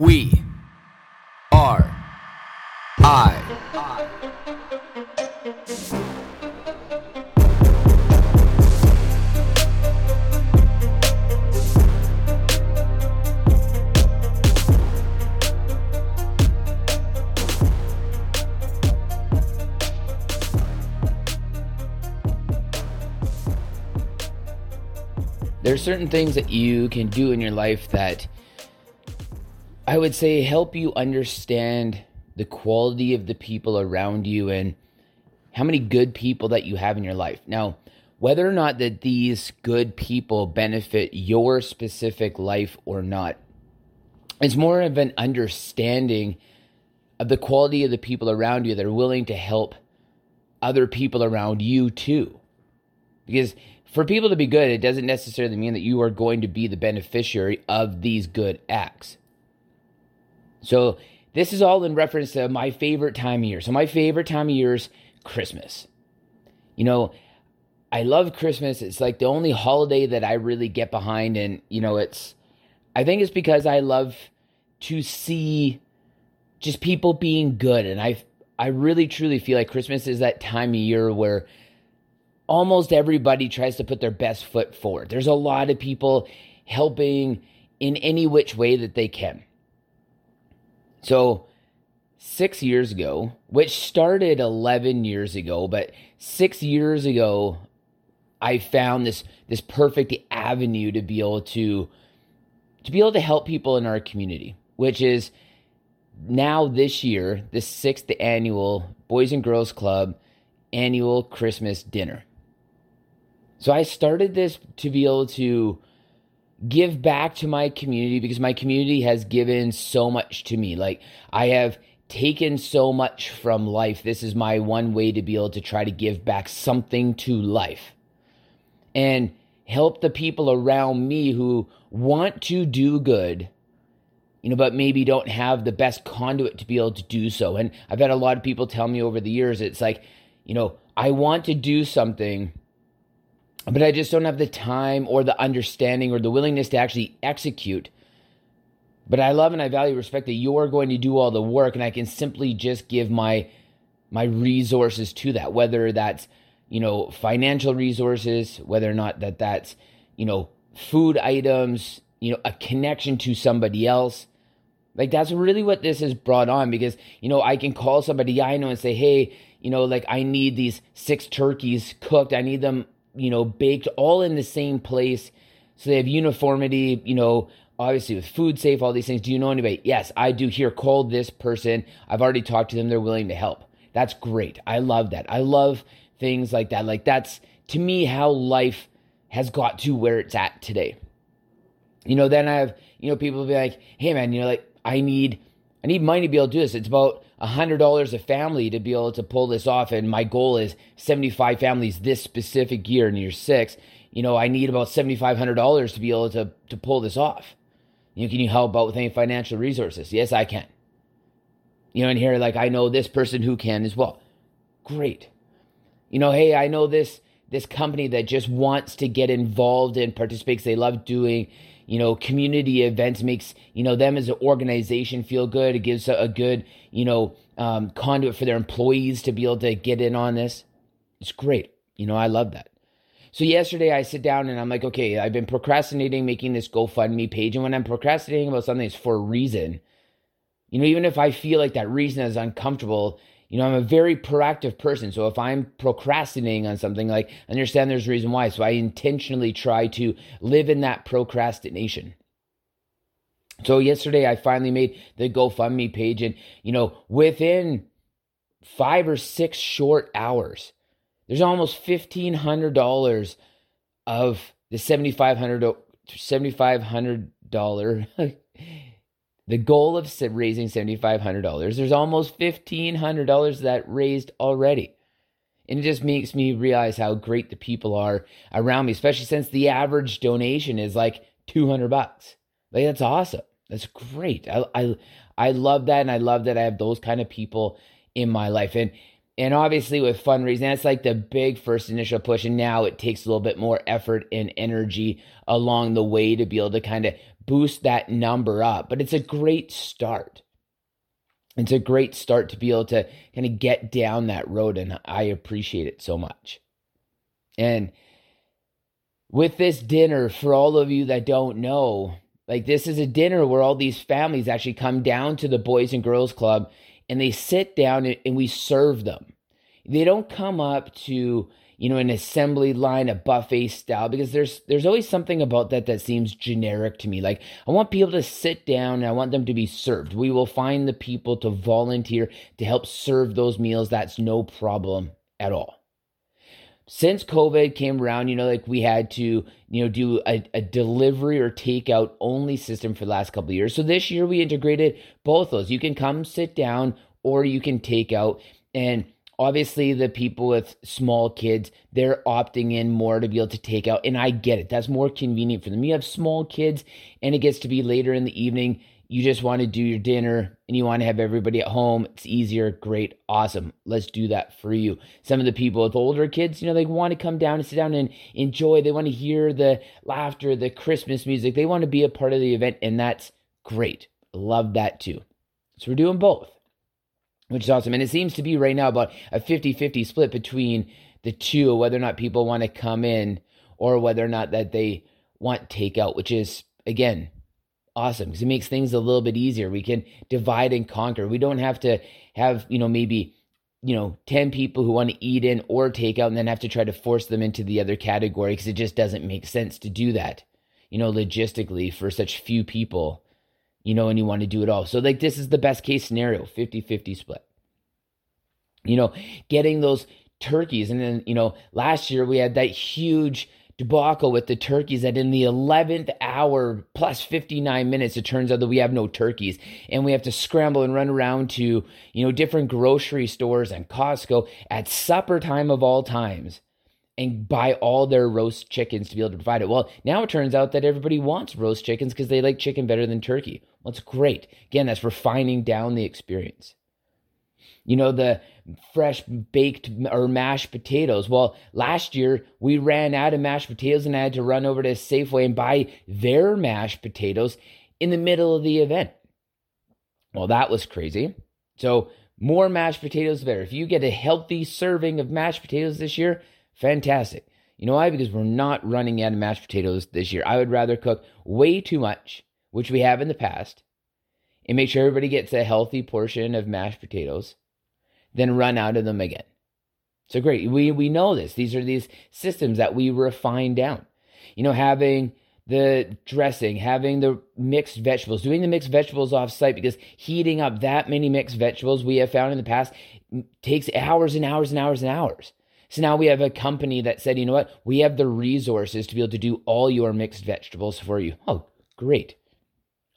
We are I. There are certain things that you can do in your life that I would say help you understand the quality of the people around you and how many good people that you have in your life. Now, whether or not that these good people benefit your specific life or not, it's more of an understanding of the quality of the people around you that are willing to help other people around you too. Because for people to be good, it doesn't necessarily mean that you are going to be the beneficiary of these good acts. So, this is all in reference to my favorite time of year. So, my favorite time of year is Christmas. You know, I love Christmas. It's like the only holiday that I really get behind. And, you know, it's, I think it's because I love to see just people being good. And I, I really truly feel like Christmas is that time of year where almost everybody tries to put their best foot forward. There's a lot of people helping in any which way that they can. So, six years ago, which started 11 years ago, but six years ago, I found this this perfect avenue to be able to to be able to help people in our community, which is now this year, the sixth annual Boys and Girls Club annual Christmas dinner. So I started this to be able to give back to my community because my community has given so much to me. Like I have taken so much from life. This is my one way to be able to try to give back something to life and help the people around me who want to do good you know, but maybe don't have the best conduit to be able to do so. And I've had a lot of people tell me over the years, it's like, you know, I want to do something, but I just don't have the time or the understanding or the willingness to actually execute. But I love and I value respect that you're going to do all the work and I can simply just give my my resources to that whether that's you know financial resources whether or not that that's you know food items you know a connection to somebody else like that's really what this has brought on because you know I can call somebody I know and say hey you know like I need these six turkeys cooked I need them you know, baked all in the same place. So they have uniformity, you know, obviously with food safe, all these things. Do you know anybody? Yes, I do here. Call this person. I've already talked to them. They're willing to help. That's great. I love that. I love things like that. Like that's to me how life has got to where it's at today. You know, then I have, you know, people be like, hey man, you know, like I need I need money to be able to do this. It's about $100 a family to be able to pull this off. And my goal is 75 families this specific year in year six. You know, I need about $7,500 to be able to, to pull this off. You know, can you help out with any financial resources? Yes, I can. You know, and here, like, I know this person who can as well. Great. You know, hey, I know this this company that just wants to get involved and participates. They love doing, you know, community events makes, you know, them as an organization feel good. It gives a, a good, you know, um, conduit for their employees to be able to get in on this. It's great. You know, I love that. So yesterday I sit down and I'm like, okay, I've been procrastinating making this GoFundMe page. And when I'm procrastinating about something, it's for a reason. You know, even if I feel like that reason is uncomfortable, you know, I'm a very proactive person. So if I'm procrastinating on something, like understand there's a reason why. So I intentionally try to live in that procrastination. So yesterday I finally made the GoFundMe page and you know, within 5 or 6 short hours, there's almost $1500 of the $7500 $7500 the goal of raising $7,500, there's almost $1,500 that raised already. And it just makes me realize how great the people are around me, especially since the average donation is like 200 bucks. Like that's awesome. That's great. I, I, I love that. And I love that I have those kind of people in my life. And, and obviously with fundraising, that's like the big first initial push. And now it takes a little bit more effort and energy along the way to be able to kind of boost that number up, but it's a great start. It's a great start to be able to kind of get down that road, and I appreciate it so much. And with this dinner, for all of you that don't know, like this is a dinner where all these families actually come down to the Boys and Girls Club and they sit down and we serve them. They don't come up to you know, an assembly line, a buffet style, because there's there's always something about that that seems generic to me. Like I want people to sit down and I want them to be served. We will find the people to volunteer to help serve those meals. That's no problem at all. Since COVID came around, you know, like we had to, you know, do a, a delivery or takeout only system for the last couple of years. So this year we integrated both those. You can come sit down or you can take out and obviously the people with small kids they're opting in more to be able to take out and i get it. That's more convenient for them. You have small kids and it gets to be later in the evening. You just want to do your dinner and you want to have everybody at home. It's easier. Great. Awesome. Let's do that for you. Some of the people with older kids you know they want to come down and sit down and enjoy. They want to hear the laughter the christmas music. They want to be a part of the event and that's great. Love that too. So we're doing both which is awesome. And it seems to be right now about a 50 50 split between the two, whether or not people want to come in or whether or not that they want takeout, which is, again, awesome because it makes things a little bit easier. We can divide and conquer. We don't have to have, you know, maybe, you know, 10 people who want to eat in or take out and then have to try to force them into the other category because it just doesn't make sense to do that, you know, logistically for such few people you know, and you want to do it all. So, like, this is the best case scenario 50 50 split. You know, getting those turkeys. And then, you know, last year we had that huge debacle with the turkeys that in the 11th hour plus 59 minutes, it turns out that we have no turkeys. And we have to scramble and run around to, you know, different grocery stores and Costco at supper time of all times and buy all their roast chickens to be able to provide it. Well, now it turns out that everybody wants roast chickens because they like chicken better than turkey. Well, it's great. Again, that's refining down the experience. You know, the fresh baked or mashed potatoes. Well, last year we ran out of mashed potatoes and I had to run over to Safeway and buy their mashed potatoes in the middle of the event. Well, that was crazy. So, more mashed potatoes better. If you get a healthy serving of mashed potatoes this year, Fantastic. You know why? Because we're not running out of mashed potatoes this year. I would rather cook way too much, which we have in the past, and make sure everybody gets a healthy portion of mashed potatoes, than run out of them again. So great. We we know this. These are these systems that we refine down. You know, having the dressing, having the mixed vegetables, doing the mixed vegetables off site because heating up that many mixed vegetables we have found in the past takes hours and hours and hours and hours. So now we have a company that said, you know what? We have the resources to be able to do all your mixed vegetables for you. Oh, great.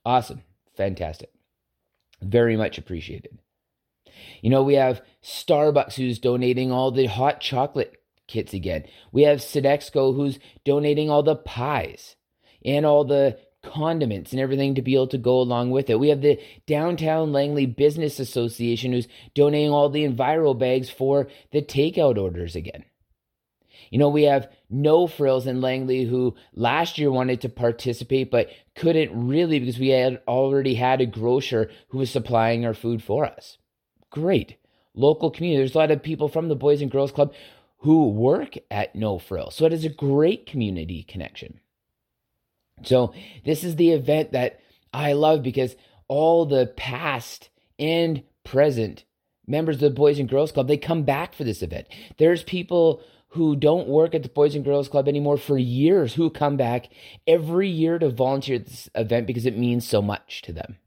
Awesome. Fantastic. Very much appreciated. You know, we have Starbucks who's donating all the hot chocolate kits again. We have Sodexo who's donating all the pies and all the condiments and everything to be able to go along with it. We have the Downtown Langley Business Association who's donating all the Enviro bags for the takeout orders again. You know, we have No Frills in Langley who last year wanted to participate but couldn't really because we had already had a grocer who was supplying our food for us. Great. Local community. There's a lot of people from the Boys and Girls Club who work at No Frills. So it is a great community connection. So, this is the event that I love because all the past and present members of the Boys and Girls Club, they come back for this event. There's people who don't work at the Boys and Girls Club anymore for years who come back every year to volunteer at this event because it means so much to them.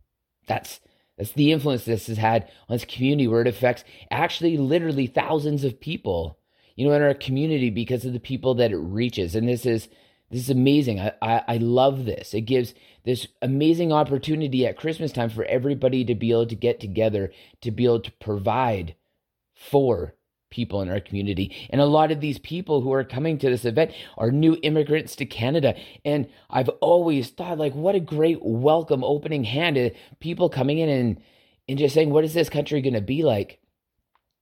That's that's the influence this has had on this community where it affects actually literally thousands of people, you know, in our community because of the people that it reaches. And this is this is amazing. I, I, I, love this. It gives this amazing opportunity at Christmas time for everybody to be able to get together, to be able to provide for people in our community. And a lot of these people who are coming to this event are new immigrants to Canada. And I've always thought, like, what a great welcome opening hand to people coming in and, and just saying, what is this country going to be like?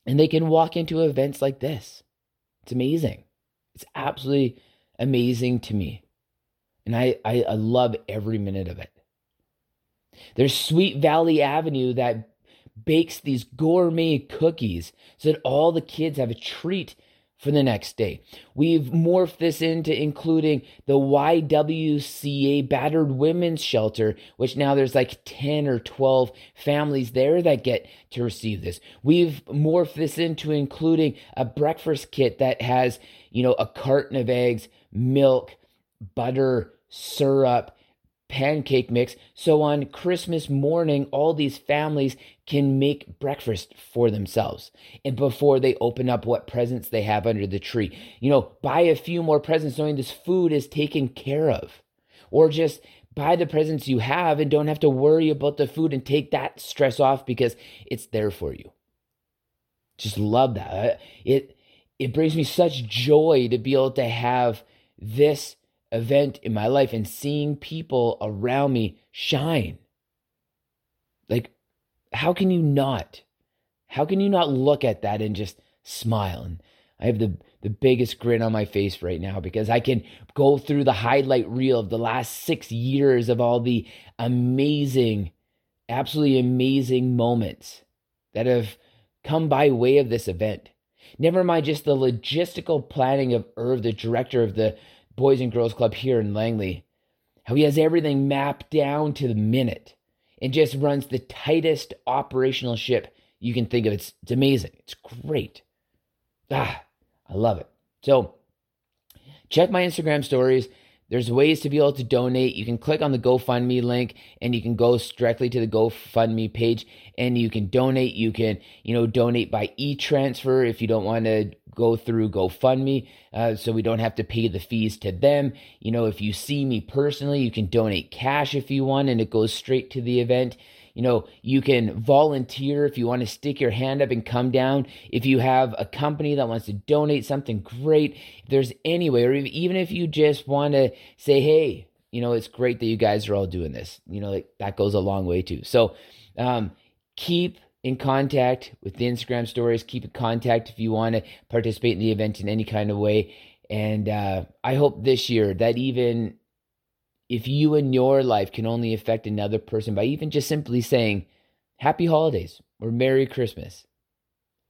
And they can walk into events like this. It's amazing. It's absolutely amazing to me. And I, I, I love every minute of it. There's Sweet Valley Avenue that bakes these gourmet cookies so that all the kids have a treat for the next day. We've morphed this into including the YWCA Battered Women's Shelter, which now there's like 10 or 12 families there that get to receive this. We've morphed this into including a breakfast kit that has, you know, a carton of eggs, milk, butter, syrup, pancake mix. So on Christmas morning, all these families can make breakfast for themselves and before they open up what presents they have under the tree. You know, buy a few more presents knowing this food is taken care of. Or just buy the presents you have and don't have to worry about the food and take that stress off because it's there for you. Just love that. It it brings me such joy to be able to have this event in my life and seeing people around me shine. Like, how can you not? How can you not look at that and just smile? And I have the, the biggest grin on my face right now because I can go through the highlight reel of the last six years of all the amazing, absolutely amazing moments that have come by way of this event. Never mind just the logistical planning of Irv, the director of the Boys and Girls Club here in Langley, how he has everything mapped down to the minute and just runs the tightest operational ship you can think of. It's, it's amazing. It's great. Ah, I love it. So check my Instagram stories. There's ways to be able to donate. You can click on the GoFundMe link and you can go directly to the GoFundMe page and you can donate. You can, you know, donate by e-transfer if you don't want to go through GoFundMe, uh, so we don't have to pay the fees to them. You know, if you see me personally, you can donate cash if you want and it goes straight to the event. You know, you can volunteer if you want to stick your hand up and come down. If you have a company that wants to donate something, great. If there's any way, or even if you just want to say, hey, you know, it's great that you guys are all doing this. You know, like that goes a long way too. So um, keep in contact with the Instagram stories. Keep in contact if you want to participate in the event in any kind of way. And uh, I hope this year that even if you in your life can only affect another person by even just simply saying happy holidays or merry christmas.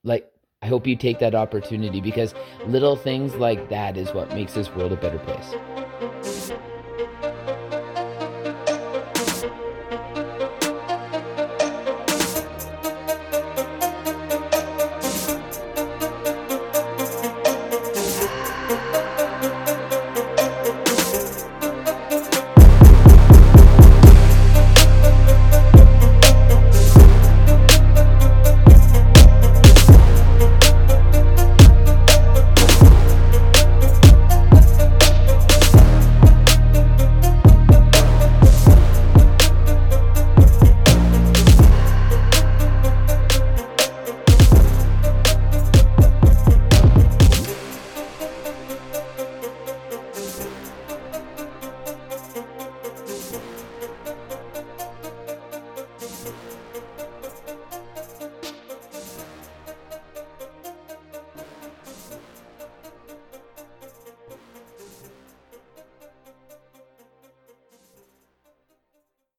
Like i hope you take that opportunity because little things like that is what makes this world a better place